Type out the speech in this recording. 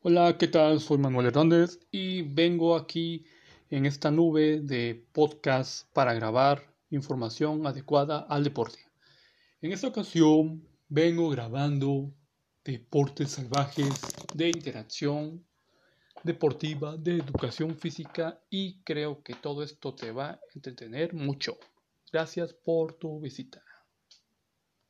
Hola, ¿qué tal? Soy Manuel Hernández y vengo aquí en esta nube de podcast para grabar información adecuada al deporte. En esta ocasión vengo grabando deportes salvajes de interacción deportiva, de educación física y creo que todo esto te va a entretener mucho. Gracias por tu visita.